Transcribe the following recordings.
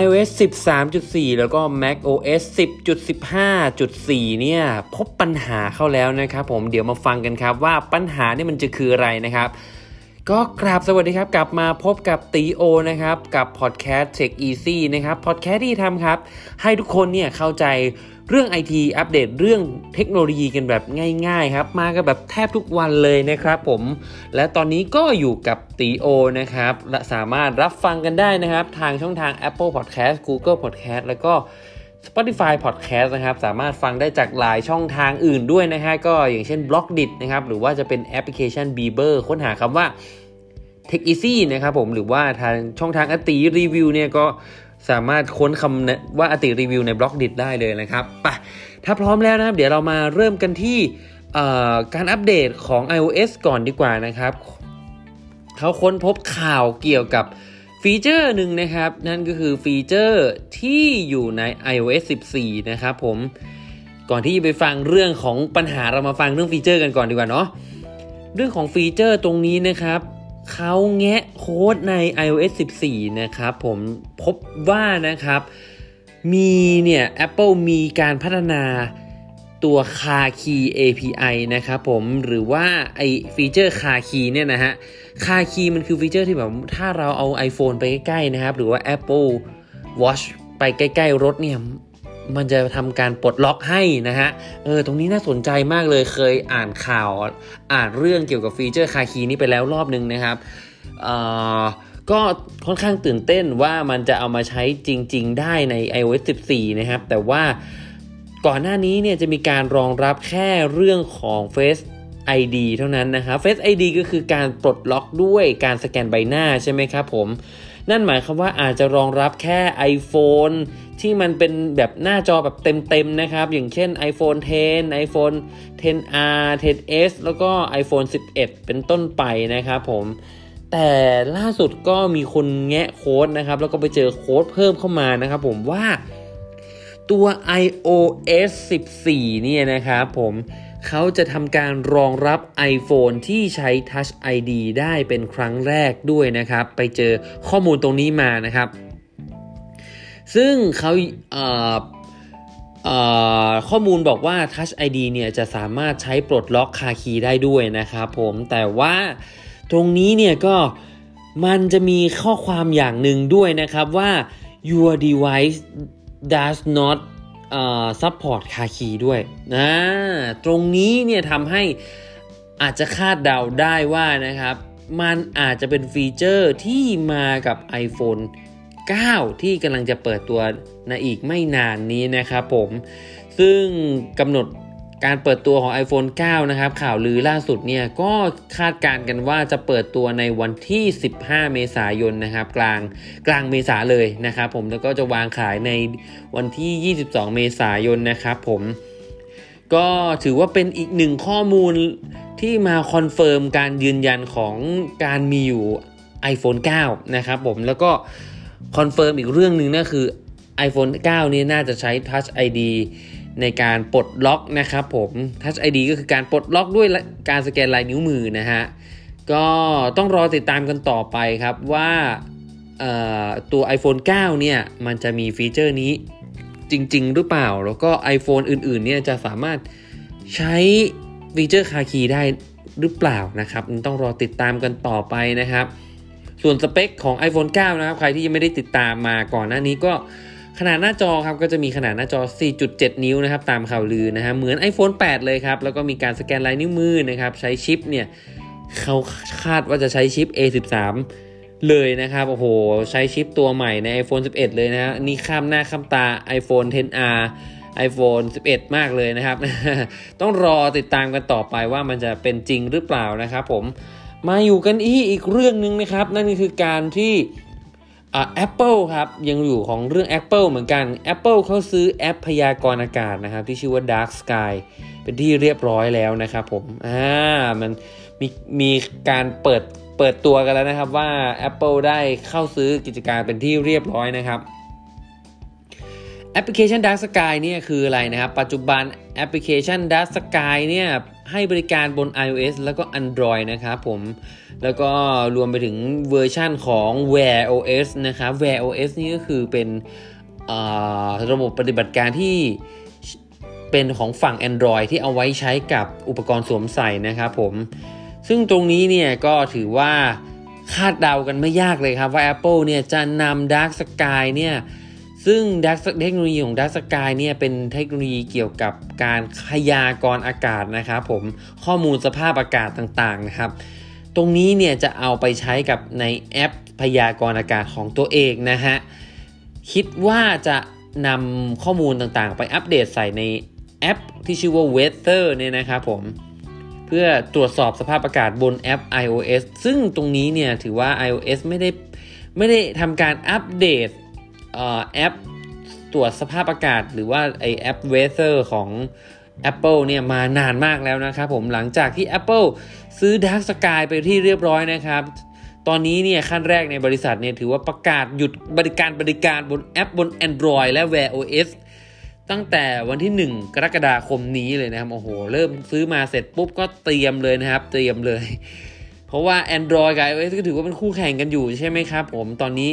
iOS 13.4 แล้วก็ macOS 10.15.4 เนี่ยพบปัญหาเข้าแล้วนะครับผมเดี๋ยวมาฟังกันครับว่าปัญหาเนี่ยมันจะคืออะไรนะครับ ก็กราบสวัสดีครับ กลับมาพบกับตีโอนะครับ กับพอดแคสต์ Tech Easy นะครับพอดแคสต์ที่ทำครับ ให้ทุกคนเนี่ยเข้าใจ เรื่อง IT อัปเดตเรื่องเทคโนโลยีกันแบบง่ายๆครับมากันแบบแทบทุกวันเลยนะครับผม และตอนนี้ก็อยู่กับตีโอนะครับและสามารถรับฟังกันได้นะครับ ทางช่องทาง Apple Podcast Google Podcast แล้วก็ Spotify Podcast นะครับ สามารถฟังได้จากหลายช่องทางอื่นด้วยนะฮะก็อย่างเช่น b l o g d i t นะครับ หรือว่าจะเป็นแอปพลิเคชัน Bieber ค้นหาคำว่า Tech Easy นะครับผมหรือว่าทางช่องทางอติรีวิวเนี่ยก็ สามารถค้นคำว่าอติรีวิวในบล็อกดิได้เลยนะครับไปถ้าพร้อมแล้วนะครับ เดี๋ยวเรามาเริ่มกันที่การอัปเดตของ iOS ก่อนดีกว่านะครับ เขาค้นพบข่าวเกี่ยวกับฟีเจอร์หนึ่งนะครับ นั่นก็คือฟีเจอร์ที่อยู่ใน iOS 14 นะครับผมก่อนที่จะไปฟังเรื่องของปัญหาเรามาฟังเรื่องฟีเจอร์กันก่อนดีกว่าเนาะเรื่องของฟีเจอร์ตรงนี้นะครับ เขาแงะโค้ดใน iOS 14 นะครับ ผมพบว่านะครับ มีเนี่ย Apple มีการพัฒนาตัว Car Key API นะครับผมหรือว่าไอฟีเจอร์ Car Key เนี่ยนะฮะ Car Key มันคือฟีเจอร์ที่แบบถ้าเราเอา iPhone ไปใกล้ๆนะครับ หรือว่า Apple Watch ไปใกล้ ๆ รถเนี่ย มันจะทำการปลดล็อกให้นะฮะ เออ ตรงนี้น่าสนใจมากเลย เคยอ่านข่าว อ่านเรื่องเกี่ยวกับฟีเจอร์คาคีนี้ไปแล้วรอบนึงนะครับเอ่อก็ค่อนข้างตื่นเต้นว่ามันจะเอามาใช้จริง ๆ ได้ใน iOS 14 นะครับ แต่ว่าก่อนหน้านี้เนี่ยจะมีการรองรับแค่เรื่องของ Face ID เท่านั้นนะครับ Face ID ก็คือการปลดล็อกด้วยการสแกนใบหน้าใช่ไหมครับผม นั่นหมายความว่าอาจจะรองรับแค่ iPhone ที่มันเป็นแบบหน้าจอแบบเต็มๆนะครับ อย่างเช่น iPhone 10 iPhone 10R 10s แล้วก็ iPhone 11 เป็นต้นไปนะครับผม แต่ล่าสุดก็มีคนแงะโค้ดนะครับ แล้วก็ไปเจอโค้ดเพิ่มเข้ามานะครับผมว่า ตัว iOS 14 เนี่ยนะครับผมเขาจะทำการรองรับ iPhone ที่ใช้ Touch ID ได้เป็นครั้งแรกด้วยนะครับ ไปเจอข้อมูลตรงนี้มานะครับ ซึ่งเขาข้อมูลบอกว่า Touch ID เนี่ยจะสามารถใช้ปลดล็อกคาคีได้ด้วยนะครับผมแต่ว่าตรงนี้เนี่ยก็มันจะมีข้อความอย่างหนึ่งด้วยนะครับว่า your device does not uh, support คาคีด้วยนะตรงนี้เนี่ยทำให้อาจจะคาดเดาได้ว่านะครับ มันอาจจะเป็นฟีเจอร์ที่มากับ iPhone 9 ที่กำลังจะเปิดตัวในอีกไม่นานนี้นะครับผม ซึ่งกำหนด การเปิดตัวของ iPhone 9 นะครับ ข่าวลือล่าสุดเนี่ยก็คาดการณ์กันว่าจะเปิดตัวในวันที่ 15 เมษายนนะครับกลางกลางเมษาเลยนะครับผมแล้วก็จะวางขายในวันที่ 22 เมษายนนะครับผมก็ถือว่าเป็นอีกหนึ่งข้อมูลที่มาคอนเฟิร์มการยืนยันของการมีอยู่ iPhone 9 นะครับผมแล้วก็คอนเฟิร์มอีกเรื่องหนึ่งนั่นคือ iPhone 9 นี้น่าจะใช้ Touch ID ในการปลดล็อกนะครับผม Touch ID ก็คือการปลดล็อกด้วยการสแกนลายนิ้วมือนะฮะ ก็ต้องรอติดตามกันต่อไปครับว่าตัว iPhone 9 เนี่ย มันจะมีฟีเจอร์นี้จริง ๆ หรือเปล่า แล้วก็ iPhone อื่น ๆ เนี่ย จะสามารถใช้ฟีเจอร์คาคีได้หรือเปล่านะครับ ต้องรอติดตามกันต่อไปนะครับ ส่วนสเปคของ iPhone 9 นะครับ ใครที่ยังไม่ได้ติดตามมาก่อนหน้านี้ก็ ขนาดหน้าจอครับก็จะมีขนาดหน้าจอ 4.7 นิ้วนะครับตามข่าวลือนะฮะเหมือน iPhone 8 เลยครับแล้วก็มีการสแกนลายนิ้วมือนะครับใช้ชิปเนี่ยเขาคาดว่าจะใช้ชิป A13 เลยนะครับโอ้โหใช้ชิปตัวใหม่ใน iPhone 11 เลยนะฮะนี่ข้ามหน้าข้ามตา iPhone 10R iPhone 11 มากเลยนะครับ ต้องรอติดตามกันต่อไปว่ามันจะเป็นจริงหรือเปล่านะครับผมมาอยู่กันอีอีกเรื่องหนึ่งนะครับ นั่นคือการที่ แอปเปิลครับยังอยู่ของเรื่อง Apple เหมือนกัน Apple เขาซื้อแอปพยากรณ์อากาศนะครับ ที่ชื่อว่า Dark Sky เป็นที่เรียบร้อยแล้วนะครับผมอ่ามันมีมีการเปิดเปิดตัวกันแล้วนะครับว่า Apple ได้เข้าซื้อกิจการเป็นที่เรียบร้อยนะครับแอปพลิเคชัน Dark Sky เนี่ยคืออะไรนะครับ ปัจจุบัน แอปพลิเคชัน Dark Sky เนี่ยให้บริการบน iOS แล้วก็ Android นะครับผม แล้วก็รวมไปถึงเวอร์ชั่นของ Wear OS นะครับ Wear OS นี่ก็คือเป็นระบบปฏิบัติการที่เป็นของฝั่ง Android ที่เอาไว้ใช้กับอุปกรณ์สวมใส่นะครับผม ซึ่งตรงนี้เนี่ยก็ถือว่าคาดเดากันไม่ยากเลยครับว่า Apple เนี่ยจะนำ Dark Sky เนี่ย ซึ่งเทคโนโลยีของ Dark Sky เนี่ยเป็นเทคโนโลยีเกี่ยวกับการพยากรณ์อากาศนะครับผมข้อมูลสภาพอากาศต่างๆนะครับ ตรงนี้เนี่ยจะเอาไปใช้กับในแอปพยากรณ์อากาศของตัวเองนะฮะคิดว่าจะนำข้อมูลต่างๆ ไปอัปเดตใส่ในแอปที่ชื่อว่า Weather เนี่ยนะครับผมเพื่อตรวจสอบสภาพอากาศบนแอป iOS ซึ่งตรงนี้เนี่ยถือว่า iOS ไม่ได้ไม่ได้ทำการอัปเดต แอปตรวจสภาพอากาศ หรือว่าไอแอป Weather ของ Apple เนี่ยมานานมากแล้วนะครับผมหลังจากที่ Apple ซื้อ Dark Sky ไปที่เรียบร้อยนะครับ ตอนนี้เนี่ยขั้นแรกในบริษัทเนี่ยถือว่าประกาศหยุดบริการบริการบนแอปบน Android และ Wear OS ตั้งแต่วันที่ 1 กรกฎาคมนี้เลยนะครับ โอ้โห เริ่มซื้อมาเสร็จปุ๊บก็เตรียมเลยนะครับ เตรียมเลย เพราะว่า Android กับ iOS ก็ถือว่าเป็นคู่แข่งกันอยู่ใช่ไหมครับผมตอนนี้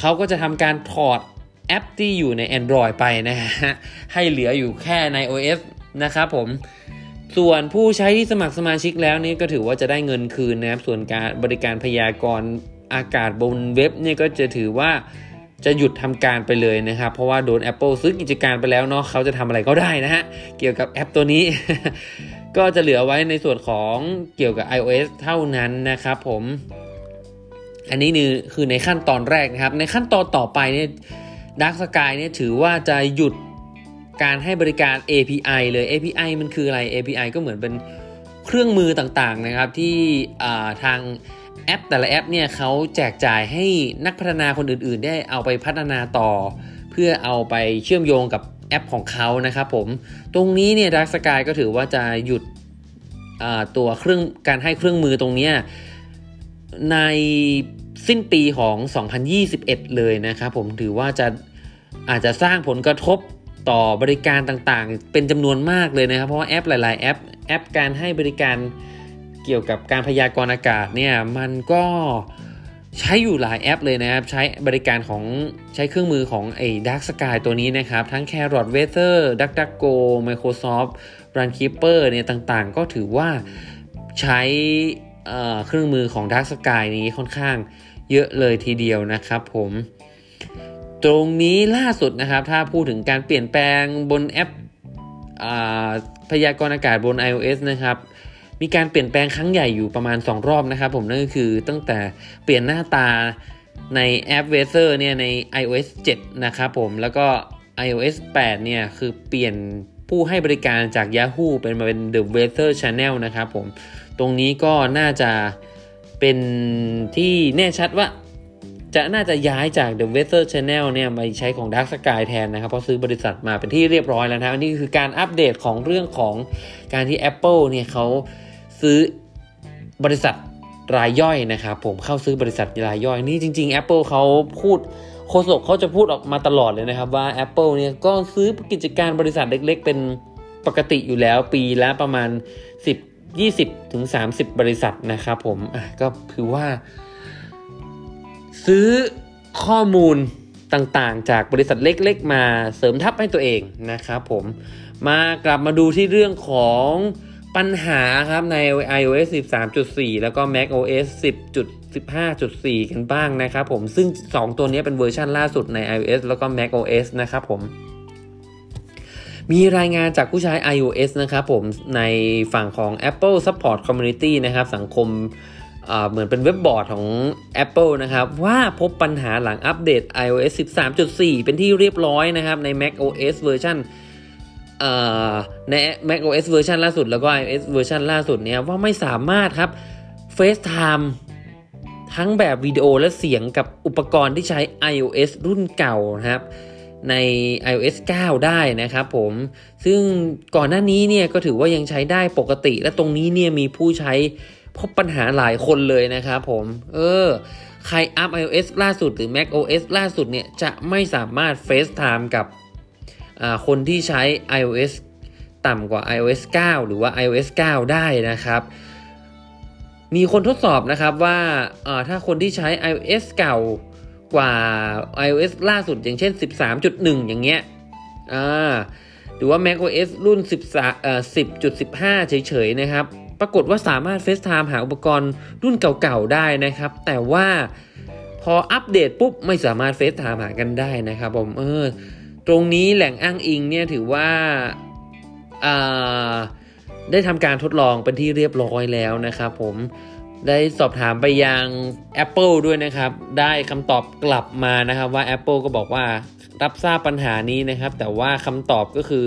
เขาก็จะทำการถอดแอปที่อยู่ใน Android ไปนะฮะ ให้เหลืออยู่แค่ใน OS นะครับผม ส่วนผู้ใช้ที่สมัครสมาชิกแล้วนี่ก็ถือว่าจะได้เงินคืนนะครับ ส่วนการบริการพยากรณ์อากาศบนเว็บเนี่ยก็จะถือว่าจะหยุดทำการไปเลยนะครับ เพราะว่าโดน Apple ซื้อกิจการไปแล้วเนาะเขาจะทำอะไรก็ได้นะฮะ เกี่ยวกับแอปตัวนี้ ก็จะเหลือไว้ในส่วนของเกี่ยวกับ iOS เท่านั้นนะครับผม อันนี้นี่คือในขั้นตอนแรกนะครับ ในขั้นตอนต่อไปเนี่ย Dark Sky เนี่ยถือว่าจะหยุดการให้บริการ API เลย API มันคืออะไร API ก็เหมือนเป็นเครื่องมือต่างๆนะครับที่ทางแอปแต่ละแอปเนี่ยเขาแจกจ่ายให้นักพัฒนาคนอื่น ๆ ได้เอาไปพัฒนาต่อ เพื่อเอาไปเชื่อมโยงกับแอปของเขานะครับผม ตรงนี้เนี่ย Dark Sky ก็ถือว่าจะหยุดตัวเครื่องการให้เครื่องมือตรงนี้ ในสิ้นปีของ 2021 เลยนะครับผมถือว่าจะอาจจะสร้างผลกระทบต่อบริการต่างๆ เป็นจำนวนมากเลยนะครับ เพราะว่าแอปหลาย ๆ แอป แอปการให้บริการเกี่ยวกับการพยากรณ์อากาศเนี่ยมันก็ใช้อยู่หลายแอปเลยนะครับ ใช้บริการของใช้เครื่องมือของไอ้ Dark Sky ตัวนี้นะครับ ทั้ง Carrot Weather DuckDuckGo Microsoft Runkeeper เนี่ยต่างๆ ก็ถือว่าใช้ เครื่องมือของ Dark Sky นี้ค่อนข้างเยอะเลยทีเดียวนะครับผมตรงนี้ล่าสุดนะครับ ถ้าพูดถึงการเปลี่ยนแปลงบนแอปพยากรณ์อากาศบน iOS นะครับ มีการเปลี่ยนแปลงครั้งใหญ่อยู่ประมาณ 2 รอบนะครับ ผมนั่นก็คือตั้งแต่เปลี่ยนหน้าตาในแอป Weather เนี่ยใน iOS 7 นะครับผมแล้วก็ iOS 8 เนี่ย คือเปลี่ยน ผู้ให้บริการจาก Yahoo เป็นมาเป็น The Weather Channel นะครับผม ตรงนี้ก็น่าจะเป็นที่แน่ชัดว่าจะน่าจะย้ายจาก The Weather Channel เนี่ยมาใช้ของ Dark Sky แทนนะครับ เพราะซื้อบริษัทมาเป็นที่เรียบร้อยแล้วนะอันี่คือการอัปเดตของเรื่องของการที่ Apple เนี่ยเขาซื้อบริษัทรายย่อยนะครับผมเข้าซื้อบริษัทรายย่อยนี่จริง ๆ Apple เขาพูด โฆษกเขาจะพูดออกมาตลอดเลยนะครับว่า Apple เนี่ยก็ซื้อกิจการบริษัทเล็ก ๆ เป็นปกติอยู่แล้วปีละประมาณ 10 20ถึง30 บริษัทนะครับผมก็คือว่า ซื้อข้อมูลต่างๆ จากบริษัทเล็ก ๆ มาเสริมทัพให้ตัวเองนะครับผมมากลับมาดูที่เรื่องของปัญหาครับใน iOS 13.4 แล้วก็ macOS 15.4 กันบ้างนะครับผมซึ่ง 2 ตัวนี้เป็นเวอร์ชันล่าสุดใน iOS แล้วก็ macOS นะครับผม มีรายงานจากผู้ใช้ iOS นะครับผมในฝั่งของ Apple Support Community นะครับสังคมเหมือนเป็นเว็บบอร์ดของ Apple นะครับว่าพบปัญหาหลังอัปเดต iOS 13.4 เป็นที่เรียบร้อยนะครับใน macOS เวอร์ชันใน macOS เวอร์ชันล่าสุด แล้วก็ iOS เวอร์ชันล่าสุดเนี่ยว่าไม่สามารถครับ FaceTime ทั้งแบบวิดีโอและเสียงกับอุปกรณ์ที่ใช้ iOS รุ่นเก่านะครับใน iOS 9 ได้นะครับผม ซึ่งก่อนหน้านี้เนี่ยก็ถือว่ายังใช้ได้ปกติ และตรงนี้เนี่ยมีผู้ใช้พบปัญหาหลายคนเลยนะครับผม เออ ใครอัพ iOS ล่าสุดหรือ macOS ล่าสุดเนี่ยจะไม่สามารถ FaceTime กับคนที่ใช้ iOS ต่ำกว่า iOS 9 หรือว่า iOS 9 ได้นะครับ มีคนทดสอบนะครับว่าถ้าคนที่ใช้ iOS เก่ากว่า iOS ล่าสุดอย่างเช่น 13.1 อย่างเงี้ยหรือว่า macOS รุ่น 13เอ่อ10.15 เฉยๆนะครับ ปรากฏว่าสามารถ FaceTime หาอุปกรณ์รุ่นเก่าๆ ได้นะครับ แต่ว่าพออัปเดตปุ๊บ ไม่สามารถ FaceTime หากันได้นะครับผมเออตรงนี้แหล่งอ้างอิงเนี่ยถือว่า ได้ทำการทดลองเป็นที่เรียบร้อยแล้วนะครับผมได้สอบถามไปยัง Apple ด้วยนะครับ ได้คำตอบกลับมานะครับว่า Apple ก็บอกว่ารับทราบปัญหานี้นะครับ แต่ว่าคำตอบก็คือ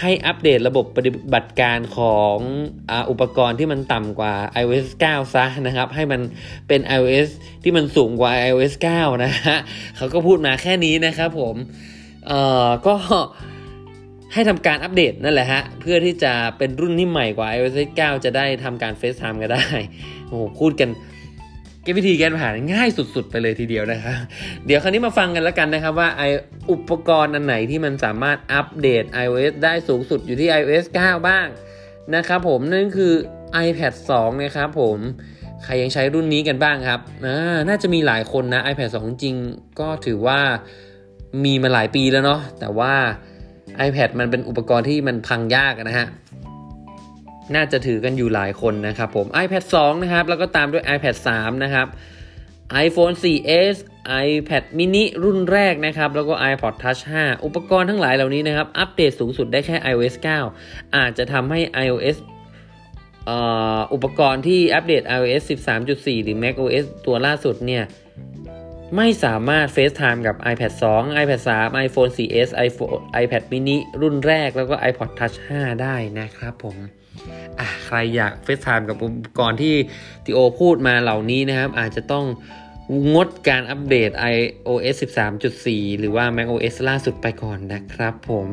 ให้อัปเดตระบบปฏิบัติการของออุปกรณ์ที่มันต่ำกว่า iOS 9 ซะนะครับ ให้มันเป็น iOS ที่มันสูงกว่า iOS 9 นะฮะเขาก็พูดมาแค่นี้นะครับผม เอ่อ ก็ ให้ทำการอัปเดตนั่นแหละฮะ เพื่อที่จะเป็นรุ่นที่ใหม่กว่า iOS 9 จะได้ทำการ FaceTime ก็ได้ โอ้โห พูดกันกวิธีแก้ปัญหาง่ายสุดๆ ไปเลยทีเดียวนะครับ เดี๋ยวคราวนี้มาฟังกันแล้วกันนะครับว่าไออุปกรณ์อันไหนที่มันสามารถอัปเดต iOS ได้สูงสุดอยู่ที่ iOS 9 บ้างนะครับผมนั่นคือ iPad 2 นะครับผมใครยังใช้รุ่นนี้กันบ้างครับน่าจะมีหลายคนนะ iPad 2 จริงก็ถือว่ามีมาหลายปีแล้วเนาะแต่ว่า iPad มันเป็นอุปกรณ์ที่มันพังยากนะฮะ น่าจะถือกันอยู่หลายคนนะครับผม iPad 2 นะครับ แล้วก็ตามด้วย iPad 3 นะครับ iPhone 4s iPad mini รุ่นแรกนะครับ แล้วก็ iPod Touch 5 อุปกรณ์ทั้งหลายเหล่านี้นะครับ อัปเดตสูงสุดได้แค่ iOS 9 อาจจะทำให้ iOS อุปกรณ์ที่อัปเดต iOS 13.4 หรือ macOS ตัวล่าสุดเนี่ย ไม่สามารถ FaceTime กับ iPad 2 iPad 3 iPhone 4s iPhone iPad mini รุ่นแรกแล้วก็ iPod Touch 5 ได้นะครับผมอะใครอยากเฟซไทม์กับอุปกรณ์ที่ทีโอพูดมาเหล่านี้นะครับ อาจจะต้องงดการอัปเดต iOS 13.4 หรือว่า macOS ล่าสุดไปก่อนนะครับผม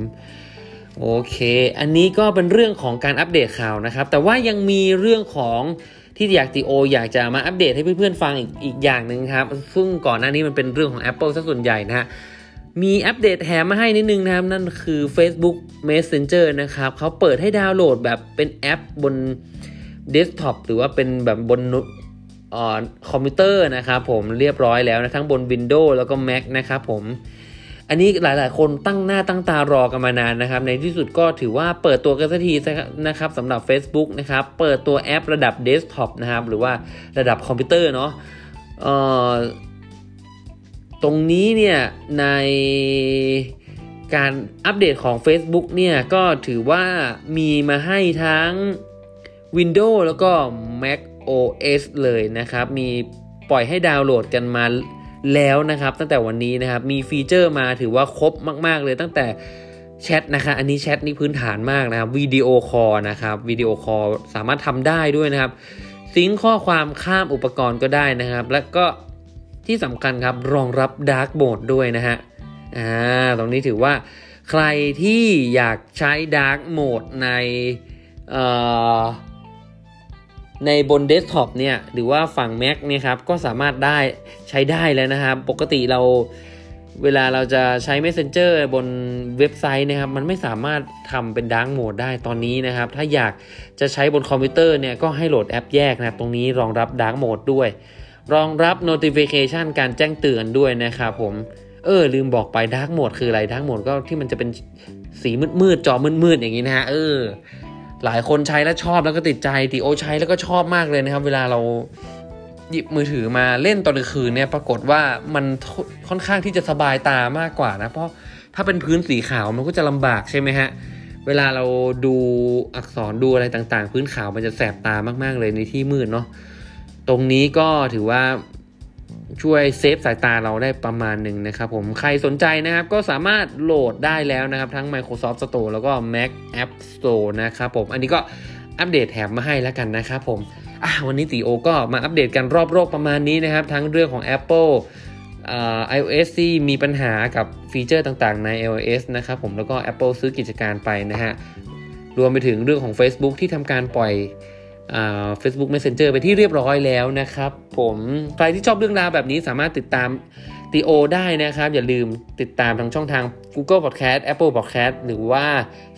โอเค อันนี้ก็เป็นเรื่องของการอัปเดตข่าวนะครับ แต่ว่ายังมีเรื่องของ ที่อยากตีโอ อยากจะมาอัปเดตให้เพื่อนๆฟังอีกอีกอย่างหนึ่งครับ ซึ่งก่อนหน้านี้มันเป็นเรื่องของ Apple ซะส่วนใหญ่นะฮะมีอัปเดตแถมมาให้นิดนึงนะครับ นั่นคือ Facebook Messenger นะครับเขาเปิดให้ดาวน์โหลดแบบเป็นแอปบนเดสก์ท็อปหรือว่าเป็นแบบบนคอมพิวเตอร์นะครับผมเรียบร้อยแล้วนะทั้งบน Windows แล้วก็ Mac นะครับผม อันนี้หลาย ๆ คนตั้งหน้าตั้งตารอกันมานานนะครับ ในที่สุดก็ถือว่าเปิดตัวกันสักทีนะครับสำหรับ Facebook นะครับ เปิดตัวแอประดับเดสก์ท็อปนะครับ หรือว่าระดับคอมพิวเตอร์เนาะตรงนี้เนี่ยในการอัปเดตของ Facebook เนี่ยก็ถือว่ามีมาให้ทั้ง Windows แล้วก็ Mac OS เลยนะครับ มีปล่อยให้ดาวน์โหลดกันมา แล้วนะครับ ตั้งแต่วันนี้นะครับมีฟีเจอร์มาถือว่าครบมาก ๆ เลยตั้งแต่แชทนะครับอันนี้แชทนี่พื้นฐานมากนะครับ video call นะครับ video call สามารถทำได้ด้วยนะครับ sync ข้อความข้ามอุปกรณ์ก็ได้นะครับ แล้วก็ที่สำคัญครับรองรับ dark mode ด้วยนะฮะอ่าตรงนี้ถือว่าใครที่อยากใช้ dark mode ในเอ่อ ในบนเดสก์ท็อปเนี่ยหรือว่าฝั่ง Mac เนี่ยครับก็สามารถได้ใช้ได้แล้วนะครับ ปกติเราเวลาเราจะใช้ Messenger บนเว็บไซต์นะครับ มันไม่สามารถทำเป็น dark mode ได้ตอนนี้นะครับ ถ้าอยากจะใช้บนคอมพิวเตอร์เนี่ยก็ให้โหลดแอปแยกนะครับ ตรงนี้รองรับ dark mode ด้วย รองรับ notification การแจ้งเตือนด้วยนะครับผมเออลืมบอกไป dark mode คืออะไร dark mode ก็ที่มันจะเป็นสีมืดๆจอมืดๆอย่างนี้นะฮะเออ หลายคนใช้แล้วชอบแล้วก็ติดใจตีโอใช้แล้วก็ชอบมากเลยนะครับ เวลาเราหยิบมือถือมาเล่นตอนกลางคืนเนี่ยปรากฏว่ามันค่อนข้างที่จะสบายตามากกว่านะ เพราะถ้าเป็นพื้นสีขาวมันก็จะลำบากใช่ไหมฮะ เวลาเราดูอักษรดูอะไรต่างๆ พื้นขาวมันจะแสบตามากๆเลยในที่มืดเนาะตรงนี้ก็ถือว่า ช่วยเซฟสายตาเราได้ประมาณหนึ่งนะครับผมใครสนใจนะครับก็สามารถโหลดได้แล้วนะครับ ทั้ง Microsoft Store แล้วก็ Mac App Store นะครับผมอันนี้ก็อัปเดตแถมมาให้แล้วกันนะครับผมวันนี้ตีโอก็มาอัปเดตกันรอบโลกประมาณนี้นะครับ ทั้งเรื่องของ Apple อ iOS ที่มีปัญหากับฟีเจอร์ต่างๆใน iOS นะครับผมแล้วก็ Apple ซื้อกิจการไปนะฮะรวมไปถึงเรื่องของ Facebook ที่ทำการปล่อย Facebook Messenger ไปที่เรียบร้อยแล้วนะครับ ผมใครที่ชอบเรื่องราวแบบนี้สามารถติดตามตีโอได้นะครับ อย่าลืมติดตามทางช่องทาง Google Podcast Apple Podcast หรือว่า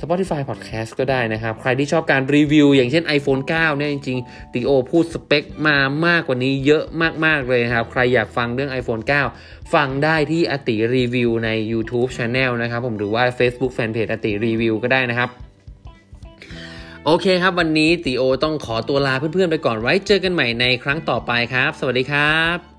Spotify Podcast ก็ได้นะครับ ใครที่ชอบการรีวิว อย่างเช่น iPhone 9 เนี่ยจริงๆติโอพูดสเปคมามากกว่านี้เยอะมาก ๆ เลยครับ ใครอยากฟังเรื่อง iPhone 9 ฟังได้ที่อติรีวิวใน YouTube Channel นะครับผมหรือว่า Facebook Fanpage อติรีวิวก็ได้นะครับ โอเคครับ วันนี้ติโอต้องขอตัวลาเพื่อนๆไปก่อนไว้เจอกันใหม่ในครั้งต่อไปครับ สวัสดีครับ